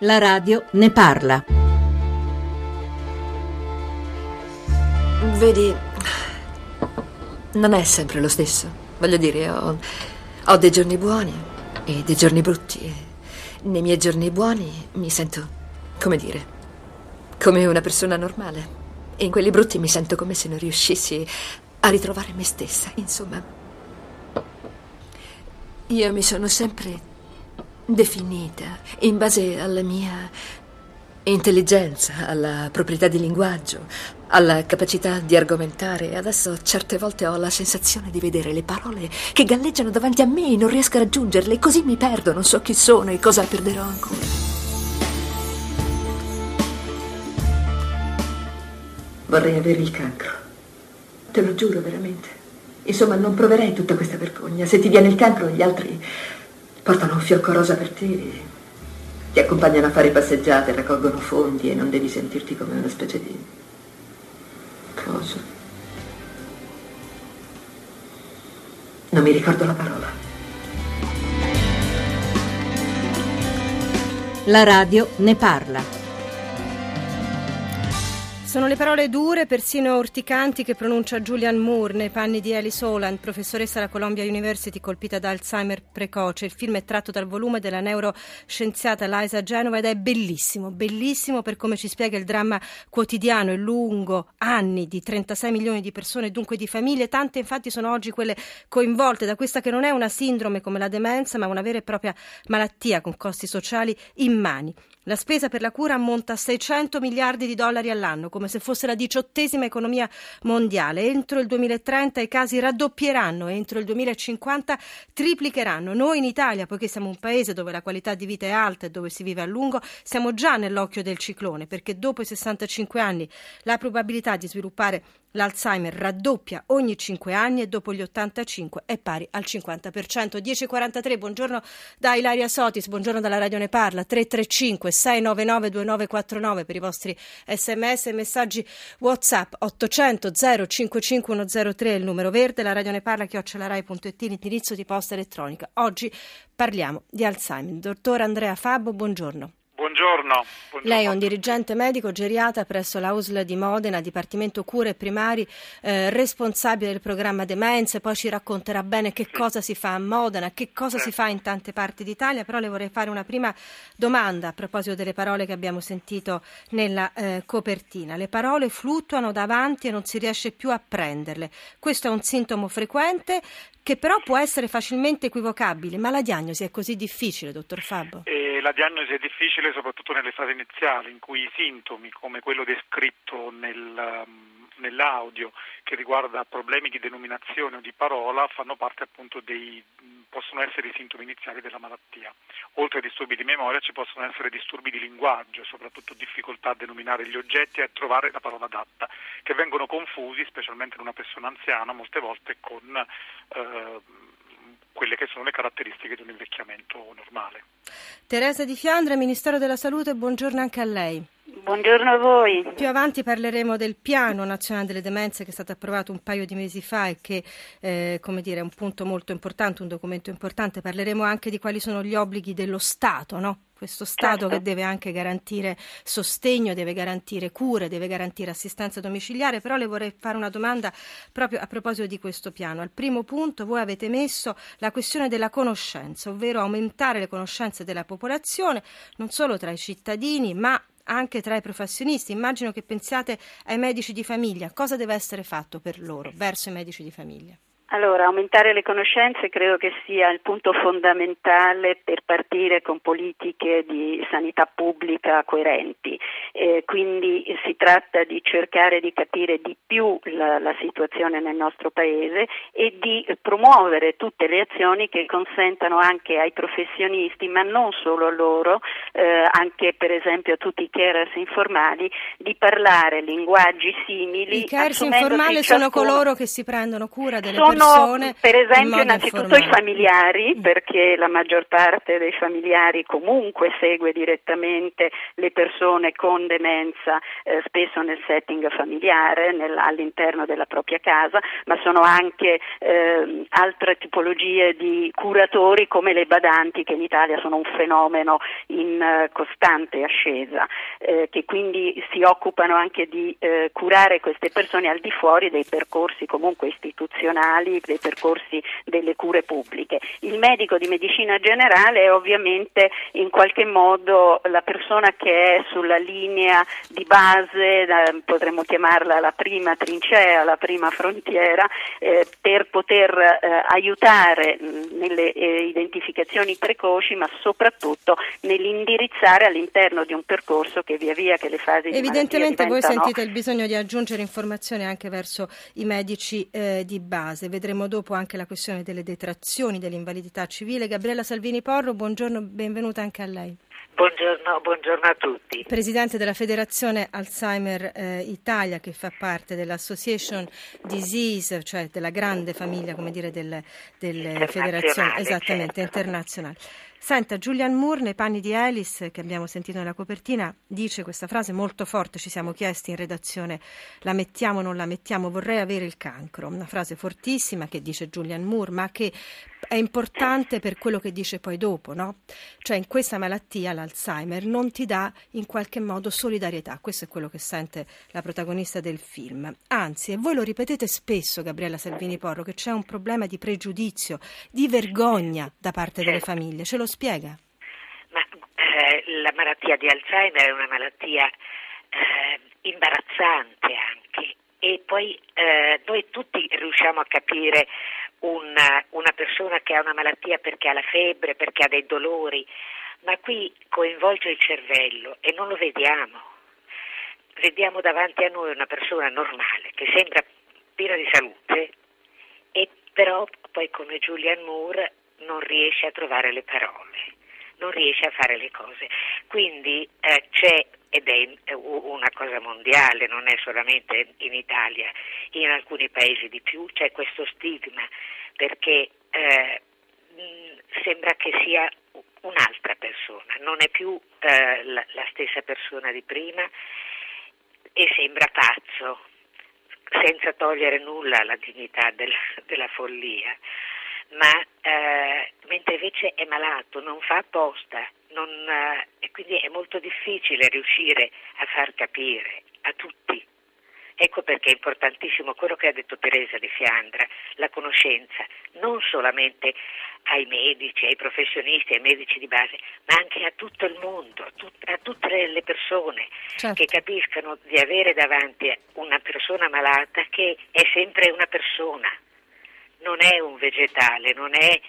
La radio ne parla. Vedi, non è sempre lo stesso. Voglio dire, ho, ho dei giorni buoni e dei giorni brutti. Nei miei giorni buoni mi sento, come dire, come una persona normale. E in quelli brutti mi sento come se non riuscissi a ritrovare me stessa. Insomma, io mi sono sempre definita in base alla mia intelligenza, alla proprietà di linguaggio, alla capacità di argomentare. Adesso certe volte ho la sensazione di vedere le parole che galleggiano davanti a me e non riesco a raggiungerle, così mi perdo, non so chi sono e cosa perderò ancora. Vorrei avere il cancro. Te lo giuro veramente. Insomma, non proverei tutta questa vergogna. Se ti viene il cancro, gli altri portano un fiocco rosa per te. Ti accompagnano a fare passeggiate, raccolgono fondi e non devi sentirti come una specie di... cosa? Non mi ricordo la parola. La radio ne parla. Sono le parole dure, persino urticanti, che pronuncia Julian Moore nei panni di Alice Holland, professoressa alla Columbia University colpita da Alzheimer precoce. Il film è tratto dal volume della neuroscienziata Liza Genova ed è bellissimo, bellissimo per come ci spiega il dramma quotidiano e lungo, anni di 36 milioni di persone, dunque di famiglie. Tante infatti sono oggi quelle coinvolte da questa che non è una sindrome come la demenza, ma una vera e propria malattia con costi sociali immani. La spesa per la cura ammonta a 600 miliardi di dollari all'anno, come se fosse la diciottesima economia mondiale. Entro il 2030 i casi raddoppieranno, entro il 2050 triplicheranno. Noi in Italia, poiché siamo un paese dove la qualità di vita è alta e dove si vive a lungo, siamo già nell'occhio del ciclone, perché dopo i 65 anni la probabilità di sviluppare L'Alzheimer raddoppia ogni 5 anni e dopo gli 85 è pari al 50%. 10.43, buongiorno da Ilaria Sotis, buongiorno dalla Radio Ne Parla, 335 699 2949 per i vostri sms e messaggi Whatsapp 800 055103 è il numero verde, la Radio Ne Parla chiocciolarai.it l'indirizzo di posta elettronica. Oggi parliamo di Alzheimer. Dottor Andrea Fabbo, buongiorno. Buongiorno, buongiorno. Lei è un dirigente medico geriata presso la USL di Modena, Dipartimento Cure Primari, eh, responsabile del programma Demenze, poi ci racconterà bene che sì. cosa si fa a Modena, che cosa sì. si fa in tante parti d'Italia, però le vorrei fare una prima domanda a proposito delle parole che abbiamo sentito nella eh, copertina. Le parole fluttuano davanti e non si riesce più a prenderle. Questo è un sintomo frequente che però può essere facilmente equivocabile, ma la diagnosi è così difficile, dottor Fabbo? Eh, la diagnosi è difficile soprattutto nelle fasi iniziali, in cui i sintomi, come quello descritto nel, um, nell'audio, che riguarda problemi di denominazione o di parola, fanno parte appunto dei possono essere i sintomi iniziali della malattia. Oltre ai disturbi di memoria ci possono essere disturbi di linguaggio, soprattutto difficoltà a denominare gli oggetti e a trovare la parola adatta, che vengono confusi, specialmente in una persona anziana, molte volte con eh, quelle che sono le caratteristiche di un invecchiamento normale. Teresa Di Fiandra, Ministero della Salute, buongiorno anche a lei. Buongiorno a voi. Più avanti parleremo del piano nazionale delle demenze che è stato approvato un paio di mesi fa e che eh, come dire, è un punto molto importante, un documento importante. Parleremo anche di quali sono gli obblighi dello Stato, no? Questo Stato certo. che deve anche garantire sostegno, deve garantire cure, deve garantire assistenza domiciliare, però le vorrei fare una domanda proprio a proposito di questo piano. Al primo punto voi avete messo la questione della conoscenza, ovvero aumentare le conoscenze della popolazione, non solo tra i cittadini, ma anche tra i professionisti. Immagino che pensiate ai medici di famiglia. Cosa deve essere fatto per loro, verso i medici di famiglia? Allora, aumentare le conoscenze credo che sia il punto fondamentale per partire con politiche di sanità pubblica coerenti. Eh, quindi si tratta di cercare di capire di più la, la, situazione nel nostro Paese e di promuovere tutte le azioni che consentano anche ai professionisti, ma non solo a loro, eh, anche per esempio a tutti i carers informali, di parlare linguaggi simili. I carers informali sono coloro che si prendono cura delle sono persone. Per esempio, innanzitutto informale. i familiari, perché la maggior parte dei familiari comunque segue direttamente le persone con demenza, eh, spesso nel setting familiare, nel, all'interno della propria casa, ma sono anche eh, altre tipologie di curatori come le badanti che in Italia sono un fenomeno in eh, costante ascesa, eh, che quindi si occupano anche di eh, curare queste persone al di fuori dei percorsi comunque istituzionali, dei percorsi delle cure pubbliche. Il medico di medicina generale è ovviamente in qualche modo la persona che è sulla linea di base, potremmo chiamarla la prima trincea, la prima frontiera, eh, per poter eh, aiutare nelle eh, identificazioni precoci, ma soprattutto nell'indirizzare all'interno di un percorso che via via che le fasi di Evidentemente voi sentite il bisogno di aggiungere informazioni anche verso i medici eh, di base. Vedremo dopo anche la questione delle detrazioni, dell'invalidità civile. Gabriella Salvini Porro, buongiorno, benvenuta anche a lei. Buongiorno, buongiorno, a tutti. Presidente della Federazione Alzheimer eh, Italia che fa parte dell'Association Disease, cioè della grande famiglia come dire, delle, delle federazioni esattamente certo. internazionali. Senta, Julian Moore nei panni di Alice, che abbiamo sentito nella copertina, dice questa frase molto forte, ci siamo chiesti in redazione, la mettiamo o non la mettiamo, vorrei avere il cancro. Una frase fortissima che dice Julian Moore, ma che è importante per quello che dice poi dopo, no? Cioè in questa malattia, l'Alzheimer, non ti dà in qualche modo solidarietà, questo è quello che sente la protagonista del film. Anzi, e voi lo ripetete spesso, Gabriella Salvini Porro, che c'è un problema di pregiudizio, di vergogna da parte delle famiglie. Ce lo spiega? Ma eh, la malattia di Alzheimer è una malattia eh, imbarazzante anche e poi eh, noi tutti riusciamo a capire una, una persona che ha una malattia perché ha la febbre, perché ha dei dolori, ma qui coinvolge il cervello e non lo vediamo. Vediamo davanti a noi una persona normale che sembra piena di salute e però poi come Julian Moore non riesce a trovare le parole, non riesce a fare le cose. Quindi eh, c'è, ed è una cosa mondiale, non è solamente in Italia, in alcuni paesi di più, c'è questo stigma perché eh, sembra che sia un'altra persona, non è più eh, la, la stessa persona di prima e sembra pazzo, senza togliere nulla alla dignità del, della follia, ma eh, mentre invece è malato, non fa apposta non, eh, e quindi è molto difficile riuscire a far capire a tutti. Ecco perché è importantissimo quello che ha detto Teresa di Fiandra, la conoscenza, non solamente ai medici, ai professionisti, ai medici di base, ma anche a tutto il mondo, a, tut- a tutte le persone Certo. che capiscano di avere davanti una persona malata che è sempre una persona, non è un vegetale, non è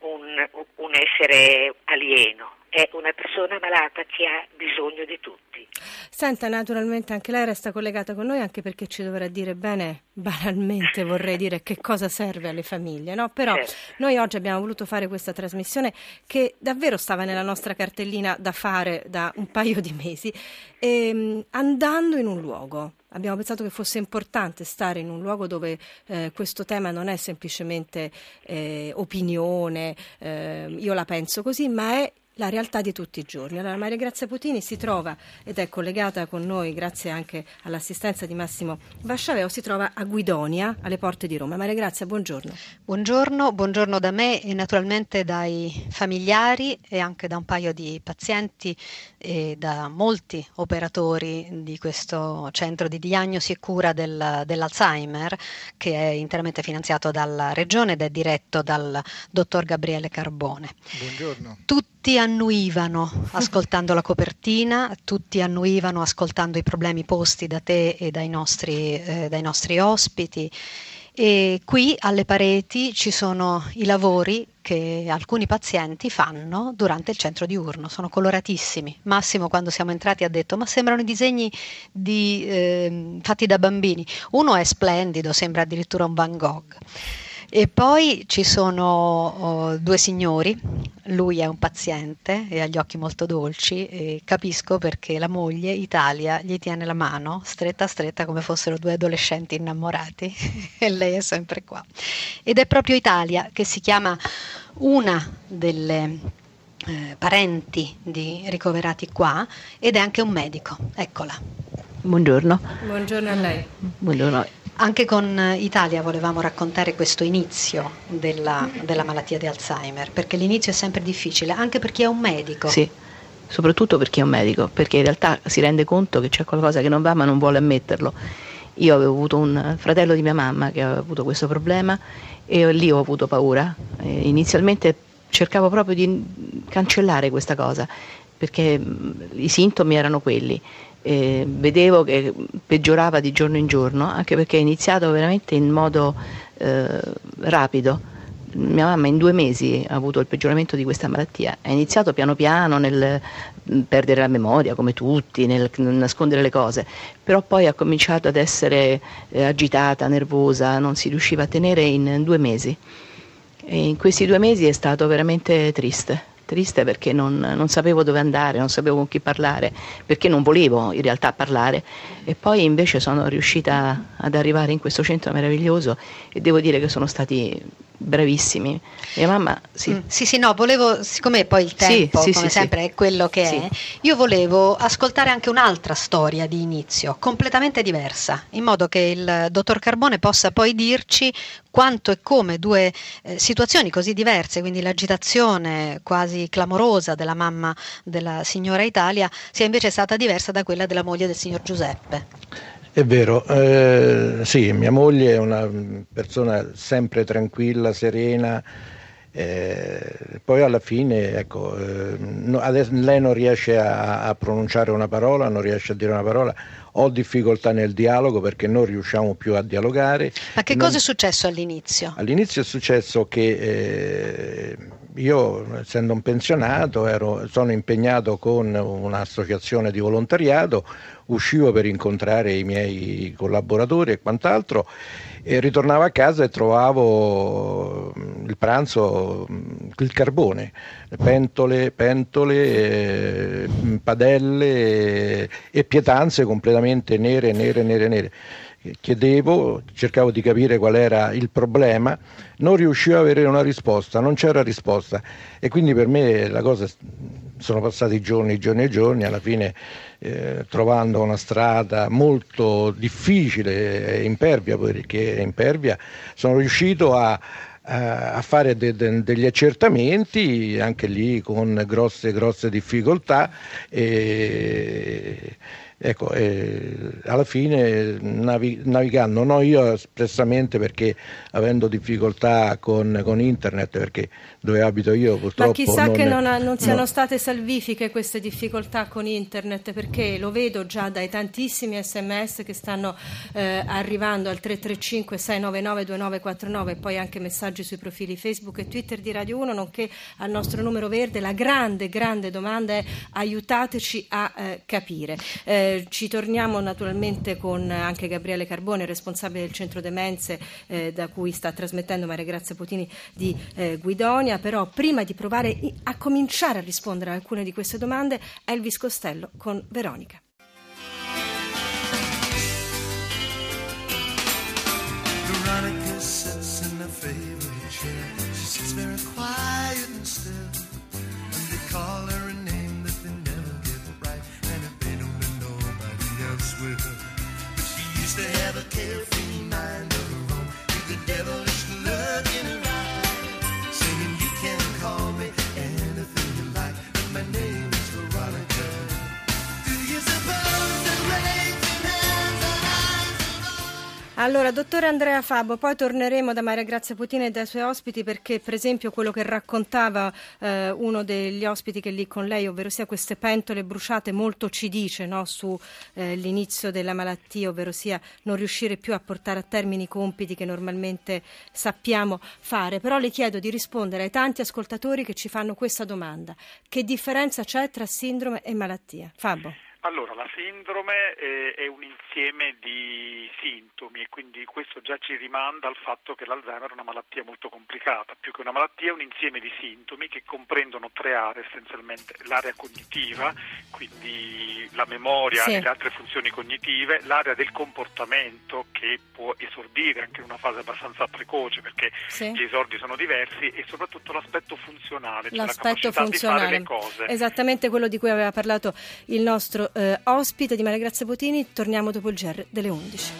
un, un essere alieno, è una persona malata che ha bisogno di tutti. Senta, naturalmente anche lei resta collegata con noi anche perché ci dovrà dire bene, banalmente vorrei dire che cosa serve alle famiglie, no? Però Certo. noi oggi abbiamo voluto fare questa trasmissione che davvero stava nella nostra cartellina da fare da un paio di mesi, ehm, andando in un luogo. Abbiamo pensato che fosse importante stare in un luogo dove eh, questo tema non è semplicemente eh, opinione, eh, io la penso così, ma è la realtà di tutti i giorni. Allora Maria Grazia Putini si trova ed è collegata con noi grazie anche all'assistenza di Massimo Vasciaveo, si trova a Guidonia, alle porte di Roma. Maria Grazia, buongiorno. Buongiorno, buongiorno da me e naturalmente dai familiari e anche da un paio di pazienti e da molti operatori di questo centro di diagnosi e cura del- dell'Alzheimer che è interamente finanziato dalla regione ed è diretto dal dottor Gabriele Carbone. Buongiorno. Tutti annuivano ascoltando la copertina, tutti annuivano ascoltando i problemi posti da te e dai nostri, eh, dai nostri ospiti. E qui alle pareti ci sono i lavori che alcuni pazienti fanno durante il centro diurno, sono coloratissimi. Massimo quando siamo entrati ha detto ma sembrano i disegni di, ehm, fatti da bambini. Uno è splendido, sembra addirittura un Van Gogh. E poi ci sono oh, due signori, lui è un paziente e ha gli occhi molto dolci e capisco perché la moglie, Italia, gli tiene la mano stretta stretta come fossero due adolescenti innamorati e lei è sempre qua. Ed è proprio Italia che si chiama una delle eh, parenti di ricoverati qua ed è anche un medico. Eccola. Buongiorno. Buongiorno a lei. Buongiorno. Anche con Italia volevamo raccontare questo inizio della, della, malattia di Alzheimer, perché l'inizio è sempre difficile, anche per chi è un medico. Sì, soprattutto per chi è un medico, perché in realtà si rende conto che c'è qualcosa che non va ma non vuole ammetterlo. Io avevo avuto un fratello di mia mamma che aveva avuto questo problema e lì ho avuto paura. E inizialmente cercavo proprio di cancellare questa cosa, perché i sintomi erano quelli eh, vedevo che peggiorava di giorno in giorno, anche perché è iniziato veramente in modo eh, rapido. Mia mamma in due mesi ha avuto il peggioramento di questa malattia, è iniziato piano piano nel mm, perdere la memoria come tutti, nel, nascondere le cose, però poi ha cominciato ad essere eh, agitata, nervosa, non si riusciva a tenere in due mesi. E in questi due mesi è stato veramente triste triste perché non, non, sapevo dove andare, non sapevo con chi parlare, perché non volevo in realtà parlare. E poi invece sono riuscita ad arrivare in questo centro meraviglioso e devo dire che sono stati bravissimi. Mia mamma, sì. Mm, sì, sì, no, volevo, siccome poi il tempo, sì, come sì, sempre, è quello che è, io volevo ascoltare anche un'altra storia di inizio, completamente diversa, in modo che il dottor Carbone possa poi dirci quanto e come due eh, situazioni così diverse, quindi l'agitazione quasi clamorosa della mamma della signora Italia, sia invece stata diversa da quella della moglie del signor Giuseppe. È vero, eh, sì, mia moglie è una persona sempre tranquilla, serena, eh, poi alla fine ecco, eh, no, adesso, lei non riesce a, a, pronunciare una parola, non riesce a dire una parola, ho difficoltà nel dialogo perché non riusciamo più a dialogare. Ma che non... cosa è successo all'inizio? All'inizio è successo che eh, io, essendo un pensionato, ero, sono impegnato con un'associazione di volontariato, uscivo per incontrare i miei collaboratori e quant'altro e ritornavo a casa e trovavo mm, il pranzo, mm, il carbone, pentole, pentole eh, padelle e pietanze completamente nere, nere, nere, nere chiedevo, cercavo di capire qual era il problema, non riuscivo ad avere una risposta, non c'era risposta e quindi per me la cosa sono passati giorni, giorni e giorni, alla fine eh, trovando una strada molto difficile e impervia, perché è impervia, sono riuscito a, a fare de, de, degli accertamenti, anche lì con grosse, grosse difficoltà. E, Ecco, eh, alla fine navi- navigando, non io espressamente perché avendo difficoltà con, con, internet, perché dove abito io purtroppo... Ma chissà non che non, ha, non siano no. state salvifiche queste difficoltà con internet, perché lo vedo già dai tantissimi sms che stanno eh, arrivando al 335 699 2949 e poi anche messaggi sui profili Facebook e Twitter di Radio 1, nonché al nostro numero verde. La grande, grande domanda è aiutateci a eh, capire. Eh, ci torniamo naturalmente con anche Gabriele Carbone, responsabile del centro demenze eh, da cui sta trasmettendo Maria Grazia Potini di eh, Guidonia, però prima di provare a cominciare a rispondere a alcune di queste domande, Elvis Costello con Veronica. Veronica sits in the favorite chair. She sits very to have a carefree Allora, dottore Andrea Fabo, poi torneremo da Maria Grazia Putina e dai suoi ospiti perché, per esempio, quello che raccontava eh, uno degli ospiti che è lì con lei, ovvero sia queste pentole bruciate, molto ci dice no, sull'inizio eh, della malattia, ovvero sia non riuscire più a portare a termine i compiti che normalmente sappiamo fare. Però le chiedo di rispondere ai tanti ascoltatori che ci fanno questa domanda. Che differenza c'è tra sindrome e malattia? Fabio. Allora, la sindrome eh, è un insieme di sintomi e quindi questo già ci rimanda al fatto che l'Alzheimer è una malattia molto complicata. Più che una malattia è un insieme di sintomi che comprendono tre aree essenzialmente. L'area cognitiva, quindi la memoria sì. e le altre funzioni cognitive, l'area del comportamento che può esordire anche in una fase abbastanza precoce perché sì. gli esordi sono diversi e soprattutto l'aspetto funzionale, cioè l'aspetto la funzionale. Esattamente quello di cui aveva parlato il nostro eh, ospite di Maria Grazia Botini. Torniamo dopo il GR delle 11.